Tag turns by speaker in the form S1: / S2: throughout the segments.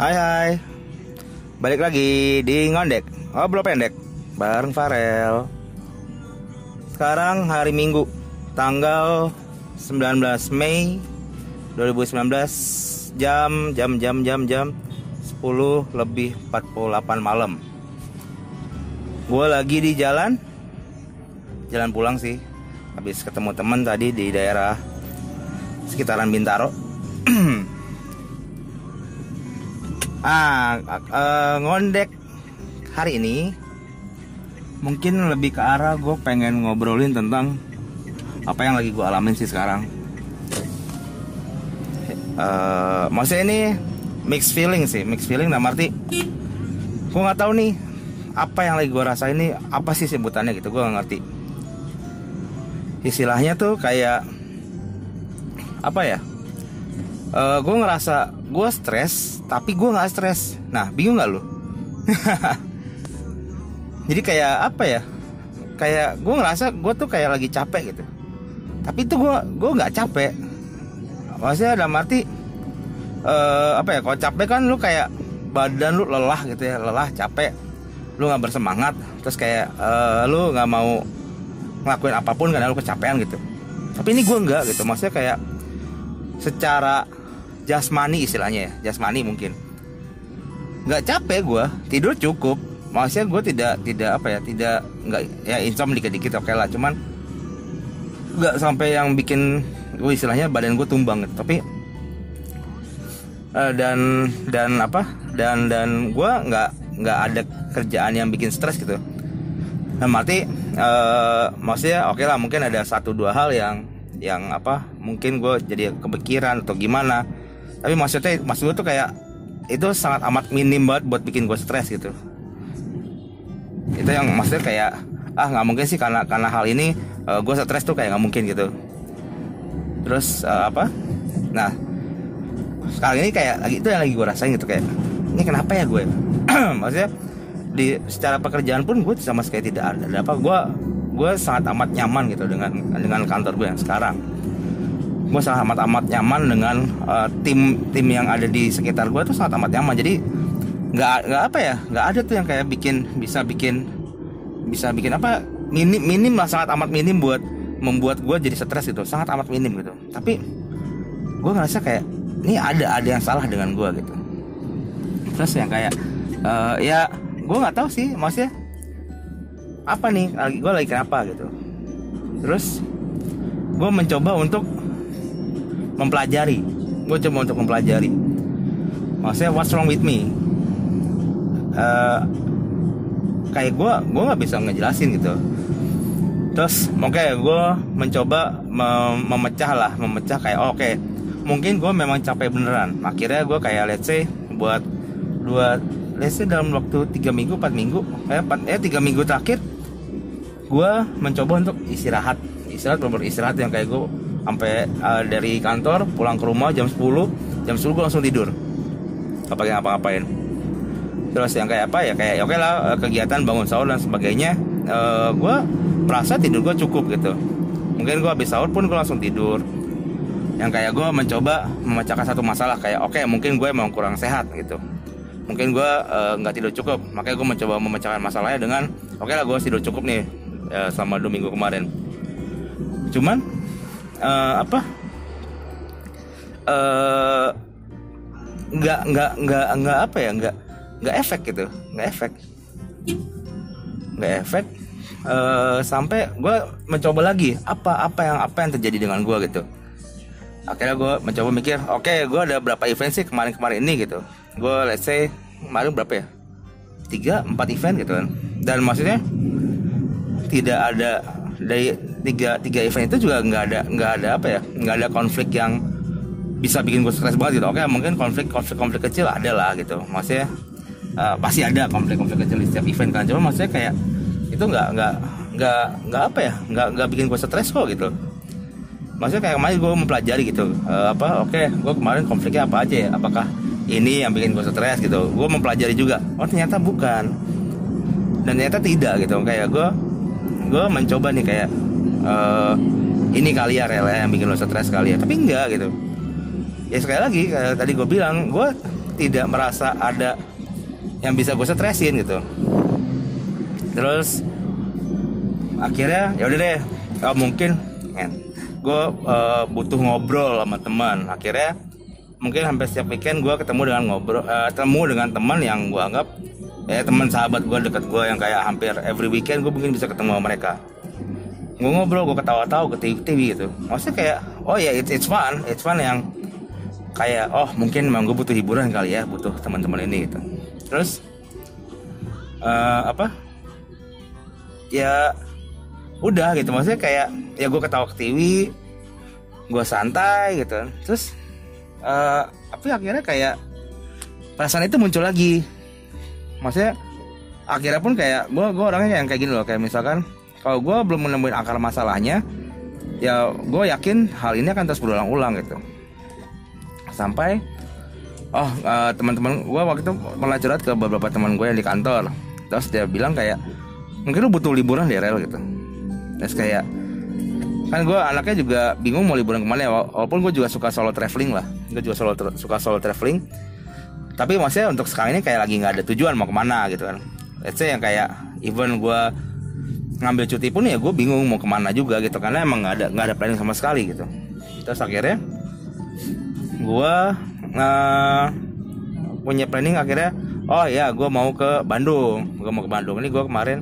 S1: Hai hai. Balik lagi di Ngondek. Ngobrol pendek Bareng Farel. Sekarang hari Minggu Tanggal 19 Mei 2019 Jam Jam jam jam jam 10 lebih 48 malam. Gue lagi di jalan. Jalan pulang sih. Habis ketemu teman tadi di daerah Sekitaran Bintaro ah uh, ngondek hari ini. Mungkin lebih ke arah gue pengen ngobrolin tentang apa yang lagi gue alamin sih sekarang. Uh, maksudnya ini mix feeling sih mix feeling dalam arti gue nggak tahu nih apa yang lagi gue rasa ini apa sih sebutannya gitu gue nggak ngerti. Istilahnya tuh kayak apa ya? Uh, gue ngerasa gue stres tapi gue nggak stres. Nah bingung nggak lo jadi kayak apa ya? Kayak gue ngerasa gue tuh kayak lagi capek gitu. Tapi itu gue gue nggak capek. Maksudnya dalam arti uh, apa ya? Kalau capek kan lu kayak badan lu lelah gitu ya. Lelah capek. Lu nggak bersemangat. Terus kayak uh, lu nggak mau ngelakuin apa pun karena lu kecapean gitu. Tapi ini gue nggak gitu. Maksudnya kayak secara jasmani istilahnya ya jasmani mungkin. Nggak capek gue tidur cukup. Maksudnya gue tidak tidak apa ya tidak nggak ya insom dikit dikit oke okay lah. Cuman nggak sampai yang bikin gue istilahnya badan gue tumbang gitu. Tapi uh, dan dan apa dan dan gue nggak nggak ada kerjaan yang bikin stres gitu. Nah mati uh, maksudnya oke okay lah mungkin ada satu dua hal yang yang apa mungkin gue jadi kepikiran atau gimana tapi maksudnya maksud gue tuh kayak itu sangat amat minim banget buat bikin gue stres gitu. Itu yang maksudnya kayak ah nggak mungkin sih karena karena hal ini uh, gue stres tuh kayak nggak mungkin gitu. Terus uh, apa? Nah sekarang ini kayak lagi itu yang lagi gue rasain gitu kayak ini kenapa ya gue maksudnya di secara pekerjaan pun gue sama sekali tidak ada, ada apa? Gue gue sangat amat nyaman gitu dengan dengan kantor gue yang sekarang gue sangat amat amat nyaman dengan uh, tim tim yang ada di sekitar gue tuh sangat amat nyaman. Jadi nggak nggak apa ya nggak ada tuh yang kayak bikin bisa bikin bisa bikin apa minim minim lah sangat amat minim buat membuat gue jadi stres gitu. Sangat amat minim gitu. Tapi gue ngerasa kayak ini ada ada yang salah dengan gue gitu. Terus yang kayak uh, ya gue nggak tahu sih maksudnya apa nih gue lagi kenapa gitu. Terus gue mencoba untuk mempelajari. Gue coba untuk mempelajari. Maksudnya what's wrong with me? Uh, kayak gue gue nggak bisa ngejelasin gitu. Terus okay, gue mencoba mem memecah lah memecah kayak oh, oke okay, mungkin gue memang capek beneran. Akhirnya gue kayak let's say buat dua let's say dalam waktu tiga minggu empat minggu eh empat eh tiga minggu terakhir gue mencoba untuk istirahat. Istirahat bener istirahat yang kayak gue sampai uh, dari kantor pulang ke rumah jam 10 jam 10 gue langsung tidur. Apa pakai ngapa-ngapain. Terus yang kayak apa ya kayak ya oke lah eh, kegiatan bangun sahur dan sebagainya uh, gue merasa tidur gue cukup gitu. Mungkin gue habis sahur pun gue langsung tidur. Yang kayak gue mencoba memecahkan satu masalah kayak oke okay, mungkin gue emang kurang sehat gitu. Mungkin gue nggak uh, tidur cukup. Makanya gue mencoba memecahkan masalahnya dengan oke okay lah gue tidur cukup nih uh, selama dua minggu kemarin. Cuman uh, apa? Uh, nggak nggak nggak nggak apa ya? Nggak nggak efek gitu. Nggak efek. Nggak efek. Uh, sampai gue mencoba lagi. Apa apa yang apa yang terjadi dengan gue gitu. Akhirnya gue mencoba mikir oke okay, gue ada berapa event sih kemarin kemarin ini gitu. Gue let's say kemarin berapa ya? Tiga empat event gitu kan. Dan maksudnya tidak ada dari tiga tiga event itu juga nggak ada nggak ada apa ya nggak ada konflik yang bisa bikin gue stres banget gitu. Oke mungkin konflik konflik konflik kecil ada lah gitu. Maksudnya uh, pasti ada konflik konflik kecil di setiap event kan. Cuma maksudnya kayak itu nggak nggak nggak nggak apa ya nggak nggak bikin gue stres kok gitu. Maksudnya kayak kemarin gue mempelajari gitu uh, apa oke gue kemarin konfliknya apa aja ya? Apakah ini yang bikin gue stres gitu? Gue mempelajari juga oh ternyata bukan. Dan ternyata tidak gitu. Kayak gue gue mencoba nih kayak uh, ini kali ya rela yang bikin lo stres kali ya. Tapi enggak gitu. Ya sekali lagi kayak tadi gue bilang gue tidak merasa ada yang bisa gue stresin gitu. Terus akhirnya ya udah deh. Oh, mungkin gue uh, butuh ngobrol sama teman. Akhirnya mungkin hampir setiap weekend gue ketemu dengan ngobrol uh, dengan teman yang gue anggap ya teman sahabat gue deket gue yang kayak hampir every weekend gue mungkin bisa ketemu sama mereka gue ngobrol gue ketawa-tawa ke TV, gitu. Maksudnya kayak oh ya yeah, it's, it's fun it's fun yang kayak oh mungkin memang gue butuh hiburan kali ya butuh teman-teman ini gitu. Terus uh, apa? Ya udah gitu. Maksudnya kayak ya gue ketawa ke TV gue santai gitu. Terus uh, tapi akhirnya kayak perasaan itu muncul lagi. Maksudnya akhirnya pun kayak gue gue orangnya yang kayak gini loh. Kayak misalkan kalau gue belum menemukan akar masalahnya ya gue yakin hal ini akan terus berulang-ulang gitu. Sampai oh uh, teman-teman gue waktu itu pernah curhat ke beberapa teman gue yang di kantor. Terus dia bilang kayak mungkin lu butuh liburan di rel gitu. Terus kayak kan gue anaknya juga bingung mau liburan ke mana ya walaupun gue juga suka solo traveling lah. Gue juga solo suka solo traveling. Tapi maksudnya untuk sekarang ini kayak lagi nggak ada tujuan mau ke mana gitu kan. Let's say yang kayak even gue ngambil cuti pun ya gue bingung mau ke mana juga gitu karena emang nggak ada nggak ada planning sama sekali gitu. Terus akhirnya gue uh, punya planning akhirnya oh ya gue mau ke Bandung. Gue mau ke Bandung. Ini gue kemarin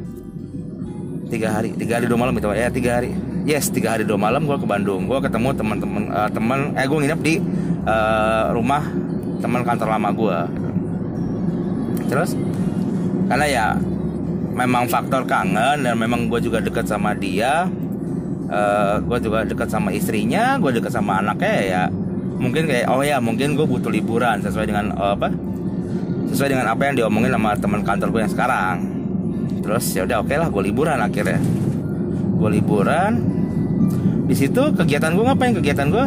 S1: tiga hari tiga hari dua malam itu ya tiga hari. Yes tiga hari dua malam gue ke Bandung. Gue ketemu teman-teman uh, teman eh gue nginep di uh, rumah teman kantor lama gue terus karena ya memang faktor kangen dan memang gue juga dekat sama dia. Uh, gue juga dekat sama istrinya gue dekat sama anaknya ya mungkin kayak oh ya mungkin gue butuh liburan sesuai dengan uh, apa sesuai dengan apa yang diomongin sama teman kantor gue yang sekarang. Terus ya udah oke okay lah gue liburan akhirnya. Gue liburan. Di situ kegiatan gue ngapain? Kegiatan gue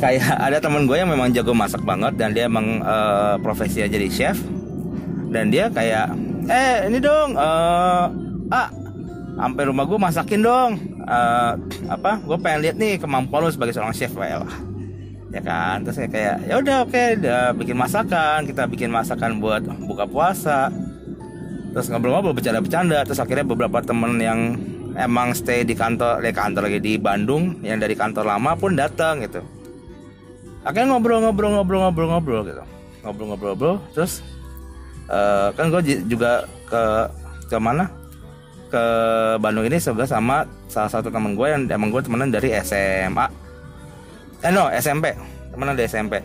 S1: kayak ada teman gue yang memang jago masak banget dan dia emang uh, profesi jadi chef. Dan dia kayak eh ini dong uh, ah sampai rumah gue masakin dong. Uh, apa gue pengen lihat nih kemampuan lo sebagai seorang chef lah ya kan? Terus kayak ya udah oke okay, udah bikin masakan kita bikin masakan buat buka puasa. Terus ngobrol-ngobrol bercanda-bercanda. Terus akhirnya beberapa temen yang emang stay di kantor di kantor lagi di Bandung yang dari kantor lama pun datang gitu. Akhirnya ngobrol-ngobrol-ngobrol-ngobrol-ngobrol gitu. Ngobrol-ngobrol terus uh, kan gue juga ke ke mana? Ke Bandung ini juga sama salah satu temen gue yang emang gue temenan dari SMA eh no SMP temenan dari SMP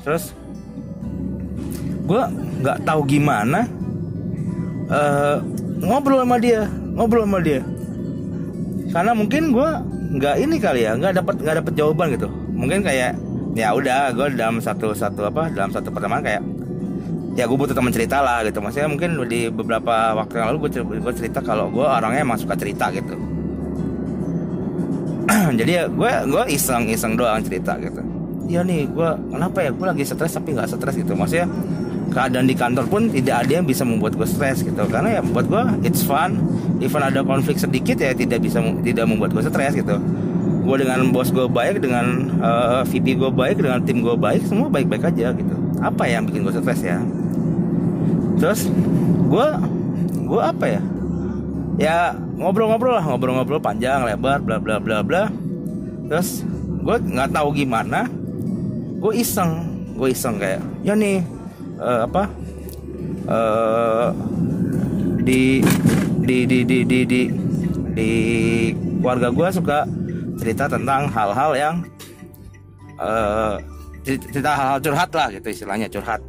S1: terus gue nggak tahu gimana uh, ngobrol sama dia ngobrol sama dia. Karena mungkin gue nggak ini kali ya nggak dapat nggak dapat jawaban gitu. Mungkin kayak ya udah gue dalam satu satu apa dalam satu pertemuan kayak ya gue butuh teman cerita lah gitu. Maksudnya mungkin di beberapa waktu yang lalu gue cerita, cerita kalau gue orangnya emang suka cerita gitu. Jadi ya gue gue iseng iseng doang cerita gitu. Iya nih gue kenapa ya? Gue lagi stres tapi nggak stres gitu. Maksudnya keadaan di kantor pun tidak ada yang bisa membuat gue stres gitu. Karena ya buat gue it's fun. Even ada konflik sedikit ya tidak bisa tidak membuat gue stres gitu. Gue dengan bos gue baik dengan uh, eh, VP gue baik dengan tim gue baik semua baik-baik aja gitu. Apa yang bikin gue stres ya terus gue gue apa ya? Ya ngobrol-ngobrol lah ngobrol-ngobrol panjang lebar bla bla bla bla. Terus gue nggak tahu gimana gue iseng. Gue iseng kayak ya nih uh, apa uh, di di di di di di di keluarga gue suka cerita tentang hal-hal yang uh, cerita hal-hal curhat lah gitu istilahnya curhat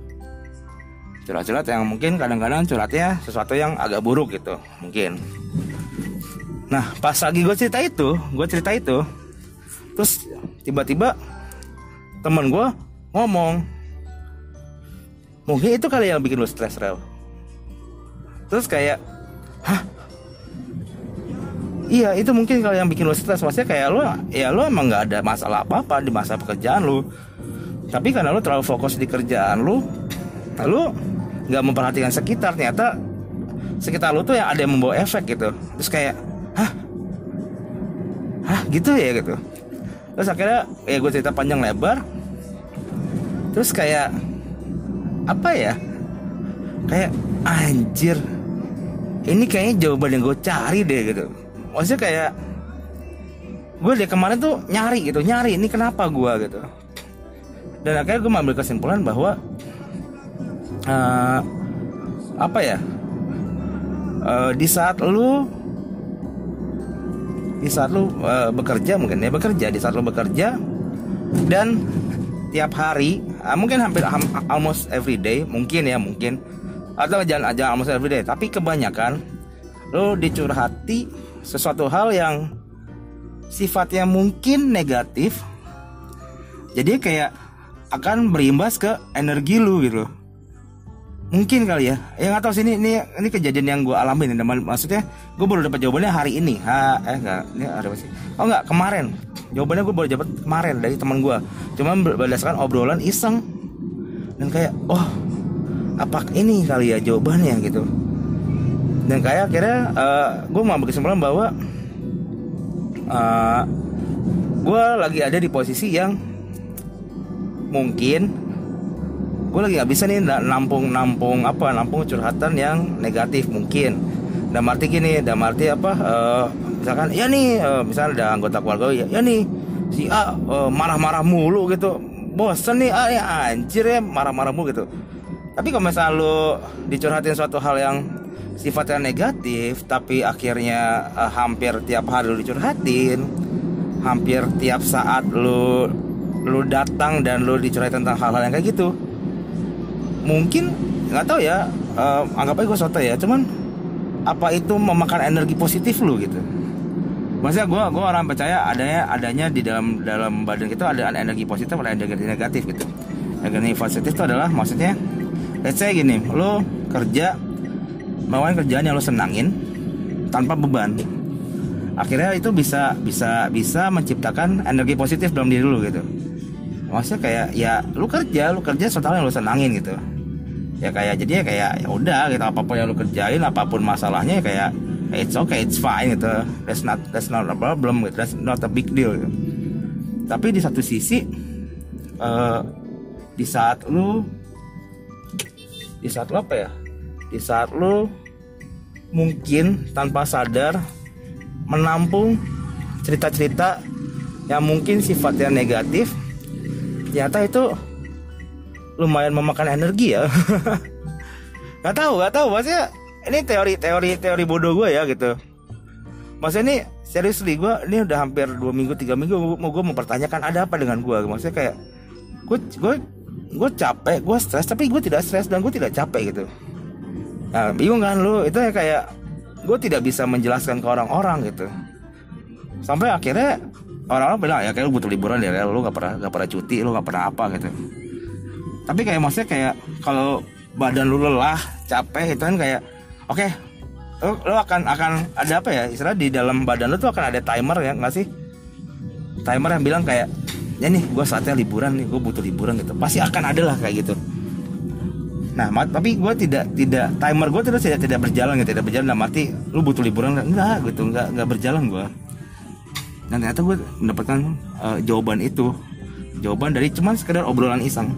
S1: curhat-curhat yang mungkin kadang-kadang curhatnya sesuatu yang agak buruk gitu mungkin. Nah pas lagi gue cerita itu gue cerita itu terus tiba-tiba temen gue ngomong mungkin itu kali yang bikin lo stres rel. Terus kayak hah? Iya itu mungkin kalau yang bikin lo stres. Maksudnya kayak lo ya lo emang nggak ada masalah apa apa di masa pekerjaan lo tapi karena lo terlalu fokus di kerjaan lo lo nggak memperhatikan sekitar ternyata sekitar lo tuh yang ada yang membawa efek gitu. Terus kayak hah? Hah? Gitu ya? gitu. Terus akhirnya ya gue cerita panjang lebar. Terus kayak apa ya? Kayak anjir ini kayaknya jawaban yang gue cari deh gitu. Maksudnya kayak gue dari kemarin tuh nyari gitu nyari ini kenapa gue gitu. Dan akhirnya gue mengambil kesimpulan bahwa uh, apa ya? Uh, di saat lu di saat lu uh, bekerja mungkin ya bekerja di saat lu bekerja dan tiap hari uh, mungkin hampir um, almost every day mungkin ya mungkin atau jangan aja almost every day tapi kebanyakan lu dicurhati sesuatu hal yang sifatnya mungkin negatif jadi kayak akan berimbas ke energi lu gitu mungkin kali ya. Ya nggak tahu ini ini kejadian yang gue alamin ini maksudnya gue baru dapat jawabannya hari ini. Ha eh enggak ini ada apa sih? Oh enggak kemarin. Jawabannya gue baru dapat kemarin dari teman gue cuma berdasarkan obrolan iseng. Dan kayak oh apa ini kali ya jawabannya gitu. Dan kayak akhirnya uh, eh, gue mau berkesimpulan bahwa uh, gue lagi ada di posisi yang mungkin gue lagi nggak bisa nih nampung nampung apa nampung curhatan yang negatif mungkin. Dan arti gini dan arti apa uh, misalkan ya nih uh, misalnya ada anggota keluarga ya, ya nih si A uh, marah-marah mulu gitu. Bosan nih ah ya anjir ya marah-marah mulu gitu. Tapi kalau misalnya lu dicurhatin suatu hal yang sifatnya negatif tapi akhirnya uh, hampir tiap hari lu dicurhatin hampir tiap saat lu lu datang dan lu dicurhatin tentang hal-hal yang kayak gitu mungkin nggak tahu ya uh, anggap aja gue soto ya cuman apa itu memakan energi positif lu gitu? Maksudnya gue gue orang percaya adanya adanya di dalam dalam badan kita ada energi positif ada energi negatif gitu. Energi positif itu adalah maksudnya let's say gini lo kerja melakukan kerjaan yang lo senangin tanpa beban. Akhirnya itu bisa bisa bisa menciptakan energi positif dalam diri lo gitu. Maksudnya kayak ya lu kerja lu kerja sesuatu yang lu senangin gitu ya kayak jadi ya kayak ya udah gitu apa pun yang lu kerjain apa pun masalahnya ya kayak it's okay it's fine gitu that's not that's not a problem gitu that's not a big deal gitu. tapi di satu sisi uh, di saat lu di saat lu apa ya di saat lu mungkin tanpa sadar menampung cerita-cerita yang mungkin sifatnya negatif ternyata itu lumayan memakan energi ya. Nggak tahu nggak tahu. Maksudnya ini teori teori teori bodoh gue ya gitu. Maksudnya ini serius nih gue ini udah hampir dua minggu tiga minggu mau gue mempertanyakan ada apa dengan gue maksudnya kayak gue gue gue capek gue stres tapi gue tidak stres dan gue tidak capek gitu. Nah bingung kan lu? Itu ya kayak gue tidak bisa menjelaskan ke orang-orang gitu. Sampai akhirnya orang-orang bilang ya kayak lu butuh liburan ya lu gak pernah gak pernah cuti lu gak pernah apa gitu tapi kayak maksudnya kayak kalau badan lu lelah capek itu kan kayak oke okay, lu, lu akan akan ada apa ya? Istilah di dalam badan lu tuh akan ada timer ya nggak sih? Timer yang bilang kayak ya nih gue saatnya liburan nih gue butuh liburan gitu. Pasti akan ada lah kayak gitu. Nah tapi gue tidak tidak timer gue terus tidak tidak berjalan gitu tidak berjalan. Nah mati lu butuh liburan enggak gitu enggak enggak berjalan gue dan ternyata gue mendapatkan uh, jawaban itu. Jawaban dari cuman sekedar obrolan iseng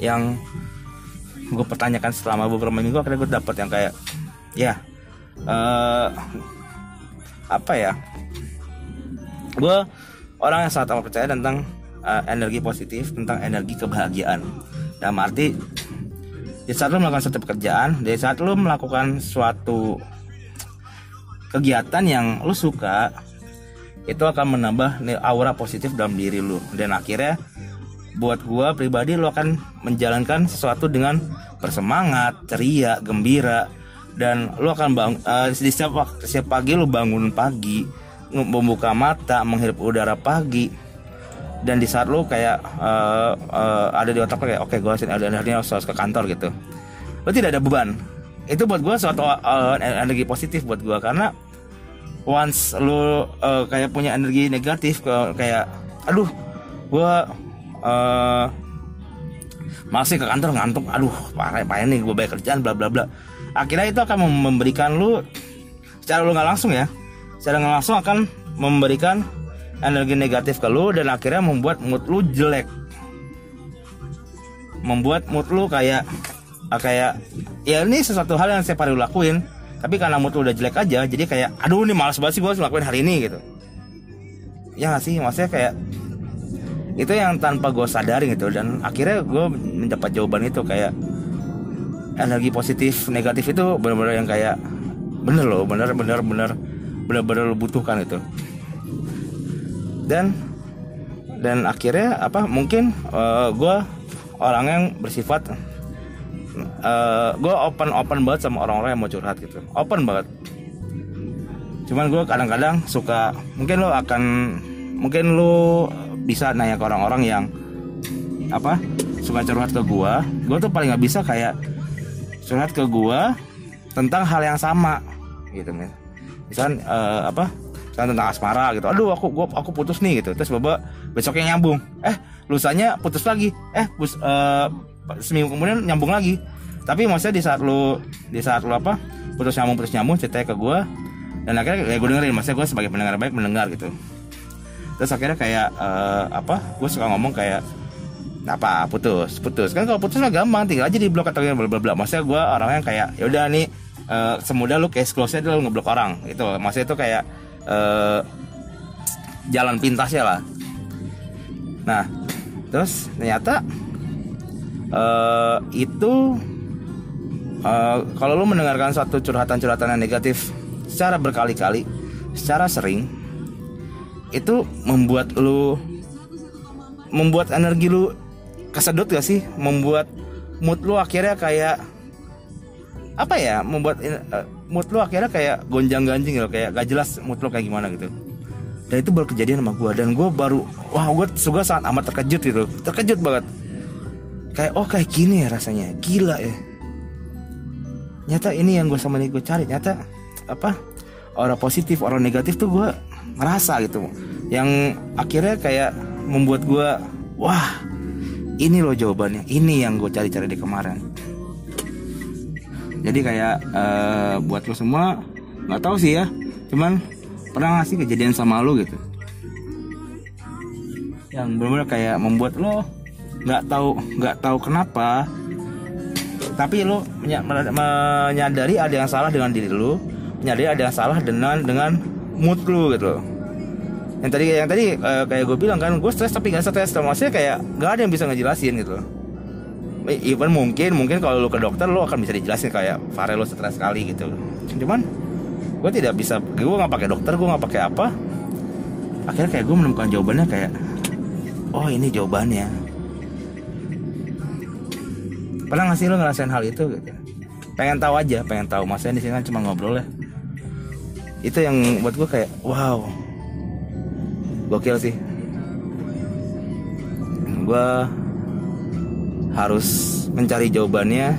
S1: yang gue pertanyakan selama beberapa minggu akhirnya gue dapet yang kayak ya uh, apa ya? Gue orang yang sangat amat percaya tentang uh, energi positif tentang energi kebahagiaan. Dan arti di saat lo melakukan suatu pekerjaan di saat lo melakukan suatu kegiatan yang lo suka itu akan menambah aura positif dalam diri lo dan akhirnya buat gua pribadi lo akan menjalankan sesuatu dengan bersemangat, ceria, gembira. Dan lo akan bang uh, di setiap, setiap pagi lo bangun pagi membuka mata menghirup udara pagi. Dan di saat lo kayak uh, uh, ada di otak lo kayak oke okay, gue ada energi harus ke kantor gitu. Lo tidak ada beban. Itu buat gue suatu uh, energi positif buat gue karena once lo uh, kayak punya energi negatif kayak aduh gue uh, masih ke kantor ngantuk. Aduh parah parah nih gue bayar kerjaan bla bla bla. Akhirnya itu akan memberikan lu secara lu nggak langsung ya secara nggak langsung akan memberikan energi negatif ke lu dan akhirnya membuat mood lu jelek. Membuat mood lu kayak ah, kayak ya ini sesuatu hal yang saya perlu lakuin tapi karena mood lu udah jelek aja jadi kayak aduh ini malas banget sih gue harus lakuin hari ini gitu. Ya gak sih? Maksudnya kayak itu yang tanpa gue sadari gitu. Dan akhirnya gue mendapat jawaban itu kayak energi positif negatif itu benar-benar yang kayak bener loh bener bener bener bener-bener lo butuhkan itu. Dan dan akhirnya apa mungkin uh, gue orang yang bersifat uh, gue open open banget sama orang-orang yang mau curhat gitu. Open banget. Cuman gue kadang-kadang suka mungkin lo akan mungkin lo bisa nanya ke orang-orang yang apa suka curhat ke gue gue tuh paling nggak bisa kayak curhat ke gue tentang hal yang sama gitu nih misalnya uh, apa misalnya tentang asmara gitu. Aduh aku gua aku putus nih gitu. Terus bapak besoknya nyambung. Eh lusanya putus lagi. Eh bus, uh, seminggu kemudian nyambung lagi. Tapi maksudnya di saat lu di saat lu apa putus nyambung putus nyambung ceritanya ke gue dan akhirnya ya gue dengerin. Maksudnya gue sebagai pendengar baik mendengar gitu terus akhirnya kayak uh, apa gue suka ngomong kayak apa putus putus. Kan kalau putus mah gampang tinggal aja di blok atau bla bla bla maksudnya gue orang yang kayak ya udah nih uh, semudah lu case close nya lu ngeblok orang itu maksudnya itu kayak uh, jalan pintasnya lah. Nah terus ternyata uh, itu uh, kalau lu mendengarkan satu curhatan-curhatan yang negatif secara berkali-kali secara sering itu membuat lu membuat energi lu kesedot gak sih? Membuat mood lu akhirnya kayak apa ya? Membuat uh, mood lu akhirnya kayak gonjang ganjing gitu kayak gak jelas mood lu kayak gimana gitu. Dan itu baru kejadian sama gue dan gue baru wah gue juga sangat amat terkejut gitu. Terkejut banget. Kayak oh kayak gini ya rasanya. Gila ya. Nyata ini yang gue sama nih gue cari. Nyata apa? Orang positif orang negatif tuh gue ngerasa gitu. Yang akhirnya kayak membuat gue wah ini loh jawabannya. Ini yang gue cari-cari di kemarin. Jadi kayak uh, buat lo semua nggak tahu sih ya. Cuman pernah ngasih kejadian sama lo gitu? Yang benar-benar kayak membuat lo nggak tahu nggak tahu kenapa tapi lo menyadari ada yang salah dengan diri lo menyadari ada yang salah dengan dengan mood lo gitu. Yang tadi yang tadi uh, kayak gue bilang kan gue stres tapi gak stres maksudnya kayak gak ada yang bisa ngejelasin gitu. Even mungkin mungkin kalau lo ke dokter lo akan bisa dijelasin kayak Farel lo stres sekali gitu. Cuman gue tidak bisa gue nggak pakai dokter gue nggak pakai apa. Akhirnya kayak gue menemukan jawabannya kayak oh ini jawabannya. Pernah nggak sih lo ngerasain hal itu gitu? Pengen tahu aja pengen tahu. Maksudnya di sini kan cuma ngobrol ya itu yang buat gue kayak wow. Gokil sih. Gue harus mencari jawabannya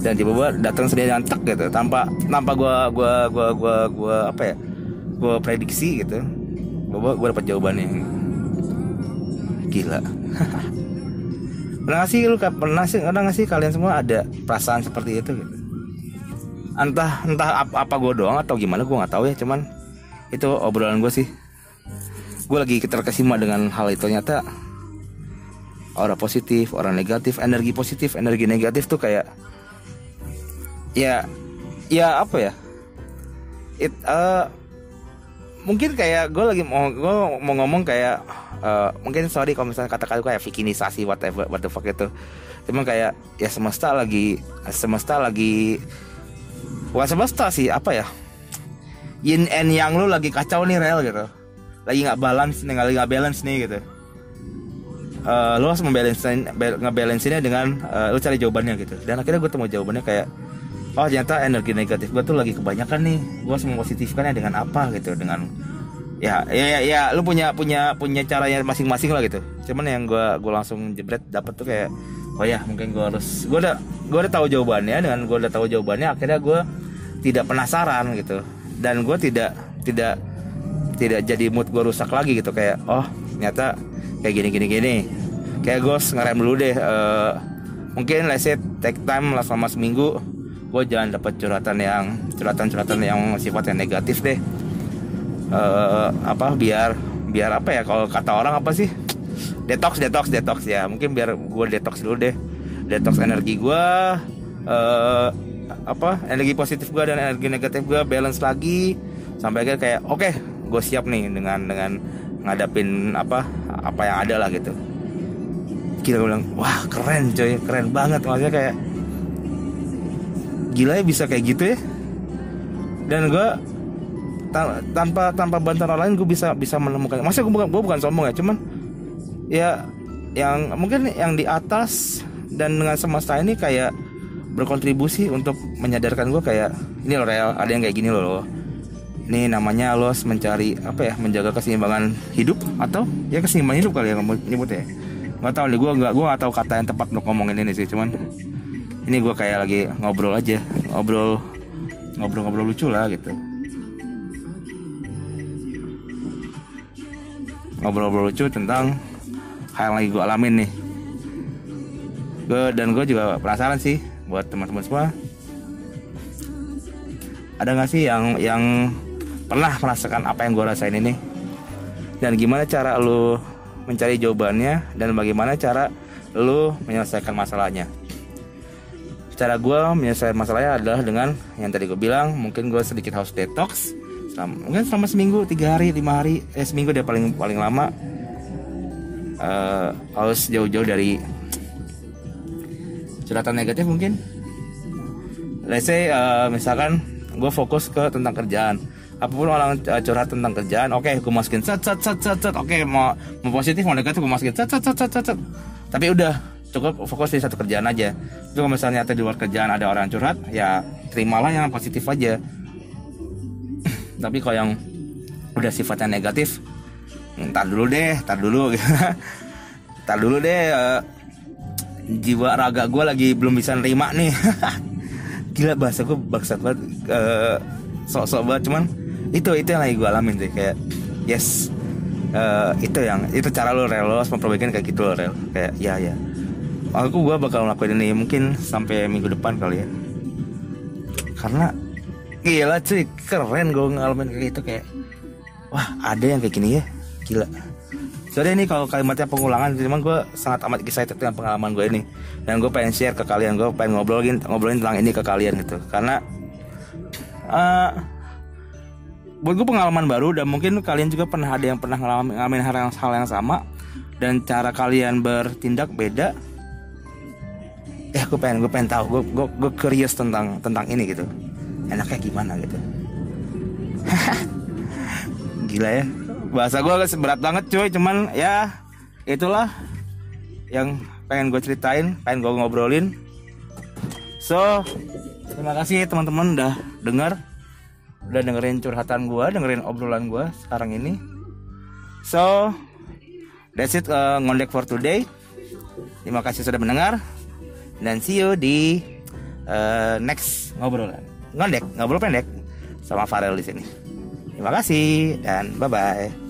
S1: dan tiba-tiba datang sendiri dan tek gitu. Tanpa tanpa gue gue gue gue gue apa ya gue prediksi gitu gue gue dapat jawabannya. Gila. Pernah sih lu pernah sih pernah sih kalian semua ada perasaan seperti itu gitu entah entah apa, apa gue doang atau gimana gue nggak tahu ya cuman itu obrolan gue sih. Gue lagi terkesima dengan hal itu ternyata orang positif orang negatif energi positif energi negatif tuh kayak ya ya apa ya? It uh, mungkin kayak gue lagi mau gue mau ngomong kayak uh, mungkin sorry kalau misalnya kata-kata kayak vikinisasi whatever what the fuck itu. Cuma kayak ya semesta lagi semesta lagi bukan semesta sih apa ya? Yin and yang lu lagi kacau nih rel gitu. Lagi nggak balance nih lagi nggak balance nih gitu. Uh, lo harus membalance ngebalancinnya dengan uh, lo cari jawabannya gitu. Dan akhirnya gue temu jawabannya kayak oh ternyata energi negatif gue tuh lagi kebanyakan nih. Gue harus mempositifkannya dengan apa gitu. Dengan ya ya ya, ya lu punya punya punya caranya masing-masing lah gitu. Cuman yang gue gue langsung jebret dapat tuh kayak oh ya mungkin gue harus gue udah gue udah tahu jawabannya. Dengan gue udah tahu jawabannya akhirnya gue tidak penasaran gitu. Dan gue tidak tidak tidak jadi mood gue rusak lagi gitu. Kayak oh ternyata kayak gini gini gini. Kayak gue ngerem dulu deh uh, mungkin let's say take time lah selama seminggu gue jangan dapat curhatan yang curhatan-curhatan yang sifatnya negatif deh. Uh, apa biar biar apa ya kalau kata orang apa sih? Detox detox detox ya. Mungkin biar gue detox dulu deh. Detox energi gue uh, apa energi positif gue dan energi negatif gue balance lagi. Sampai akhirnya kayak oke okay, gue siap nih dengan dengan ngadapin apa apa yang ada lah gitu. Kita bilang wah keren coy keren banget. Maksudnya kayak gila ya bisa kayak gitu ya. Dan gue tanpa tanpa bantuan orang lain gue bisa bisa menemukan. Masa gue bukan gue bukan sombong ya cuman ya yang mungkin yang di atas dan dengan semesta ini kayak berkontribusi untuk menyadarkan gue kayak ini loh real ada yang kayak gini loh ini namanya lo mencari apa ya menjaga keseimbangan hidup atau ya keseimbangan hidup kali ya kamu nyebut ya. Nggak tahu nih gue nggak gue tahu kata yang tepat untuk ngomongin ini sih cuman ini gue kayak lagi ngobrol aja ngobrol ngobrol-ngobrol lucu lah gitu. Ngobrol-ngobrol lucu tentang hal yang lagi gue alamin nih. Gue dan gue juga penasaran sih buat teman-teman semua. Ada nggak sih yang yang pernah merasakan apa yang gue rasain ini? Dan gimana cara lu mencari jawabannya? Dan bagaimana cara lu menyelesaikan masalahnya? Cara gue menyelesaikan masalahnya adalah dengan yang tadi gue bilang mungkin gue sedikit harus detox. Selama, mungkin selama seminggu tiga hari lima hari eh seminggu dia paling paling lama. Uh, harus jauh-jauh dari curhatan negatif mungkin? Let's say uh, misalkan gue fokus ke tentang kerjaan. Apa pun orang uh, curhat tentang kerjaan oke okay, gue masukin set set set set oke okay, mau mau positif mau negatif gue masukin set set set set set, tapi udah cukup fokus di satu kerjaan aja. Tapi kalau misalnya di luar kerjaan ada orang curhat ya terimalah yang positif aja. Tapi kalau yang udah sifatnya negatif ntar dulu deh ntar dulu. Ntar dulu deh uh, jiwa raga gue lagi belum bisa nerima nih. Gila bahasa gue bangsat banget uh, sok-sok banget. Cuman itu itu yang lagi gue alamin sih kayak yes uh, itu yang itu cara lo rel lo kayak gitu lo rel. Kayak ya ya. Aku gue bakal ngelakuin ini mungkin sampai minggu depan kali ya. Karena gila cuy keren gue ngalamin kayak gitu kayak wah ada yang kayak gini ya? Gila jadi ini kalau kalimatnya pengulangan cuman gue sangat amat excited dengan pengalaman gue ini. Dan gue pengen share ke kalian gue pengen ngobrolin ngobrolin tentang ini ke kalian gitu. Karena uh, buat gue pengalaman baru dan mungkin kalian juga pernah ada yang pernah ngalamin, ngalamin hal yang hal yang sama dan cara kalian bertindak beda. Ya gue pengen gue pengen tahu gue gue gue curious tentang tentang ini gitu. Enaknya gimana gitu. Gila ya bahasa gue berat banget cuy. Cuman ya itulah yang pengen gue ceritain pengen gue ngobrolin. So terima kasih teman-teman udah dengar udah dengerin curhatan gue dengerin obrolan gue sekarang ini. So that's it uh, ngondek for today. Terima kasih sudah mendengar. Dan see you di uh, next ngobrolan. Ngondek ngobrol pendek sama Farel di sini. Terima kasih dan bye bye